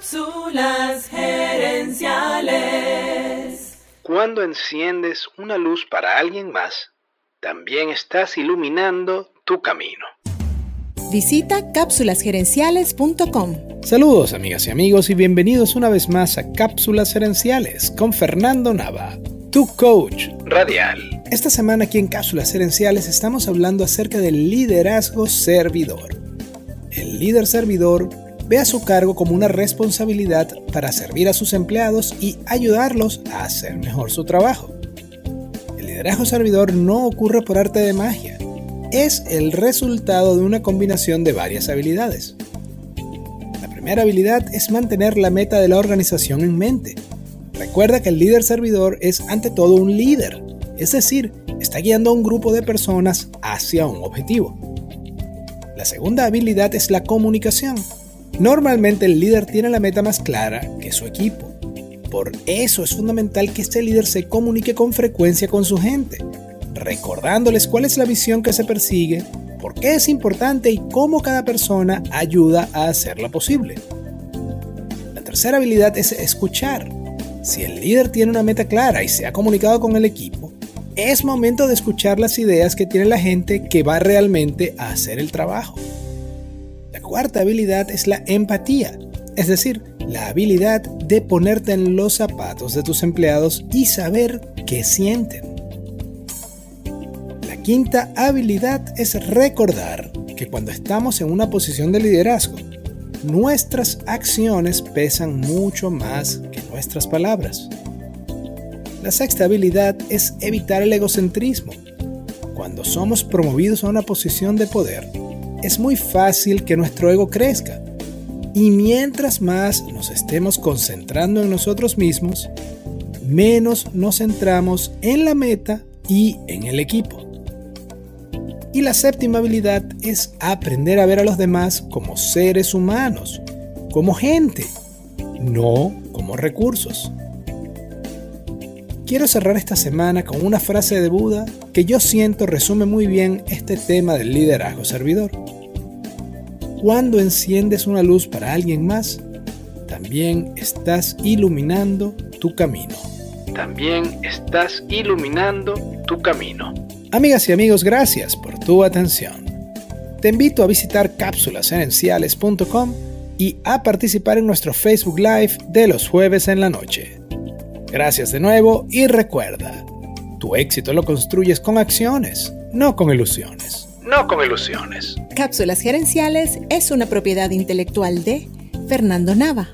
Cápsulas gerenciales. Cuando enciendes una luz para alguien más, también estás iluminando tu camino. Visita cápsulasgerenciales.com. Saludos amigas y amigos y bienvenidos una vez más a Cápsulas Gerenciales con Fernando Nava, tu coach radial. Esta semana aquí en Cápsulas Gerenciales estamos hablando acerca del liderazgo servidor. El líder servidor ve a su cargo como una responsabilidad para servir a sus empleados y ayudarlos a hacer mejor su trabajo. El liderazgo servidor no ocurre por arte de magia, es el resultado de una combinación de varias habilidades. La primera habilidad es mantener la meta de la organización en mente. Recuerda que el líder servidor es ante todo un líder, es decir, está guiando a un grupo de personas hacia un objetivo. La segunda habilidad es la comunicación. Normalmente el líder tiene la meta más clara que su equipo. Por eso es fundamental que este líder se comunique con frecuencia con su gente, recordándoles cuál es la visión que se persigue, por qué es importante y cómo cada persona ayuda a hacerla posible. La tercera habilidad es escuchar. Si el líder tiene una meta clara y se ha comunicado con el equipo, es momento de escuchar las ideas que tiene la gente que va realmente a hacer el trabajo cuarta habilidad es la empatía, es decir, la habilidad de ponerte en los zapatos de tus empleados y saber qué sienten. La quinta habilidad es recordar que cuando estamos en una posición de liderazgo, nuestras acciones pesan mucho más que nuestras palabras. La sexta habilidad es evitar el egocentrismo. Cuando somos promovidos a una posición de poder, es muy fácil que nuestro ego crezca. Y mientras más nos estemos concentrando en nosotros mismos, menos nos centramos en la meta y en el equipo. Y la séptima habilidad es aprender a ver a los demás como seres humanos, como gente, no como recursos. Quiero cerrar esta semana con una frase de Buda que yo siento resume muy bien este tema del liderazgo servidor. Cuando enciendes una luz para alguien más, también estás iluminando tu camino. También estás iluminando tu camino. Amigas y amigos, gracias por tu atención. Te invito a visitar cápsulasenenciales.com y a participar en nuestro Facebook Live de los jueves en la noche. Gracias de nuevo y recuerda, tu éxito lo construyes con acciones, no con ilusiones. No con ilusiones. Cápsulas Gerenciales es una propiedad intelectual de Fernando Nava.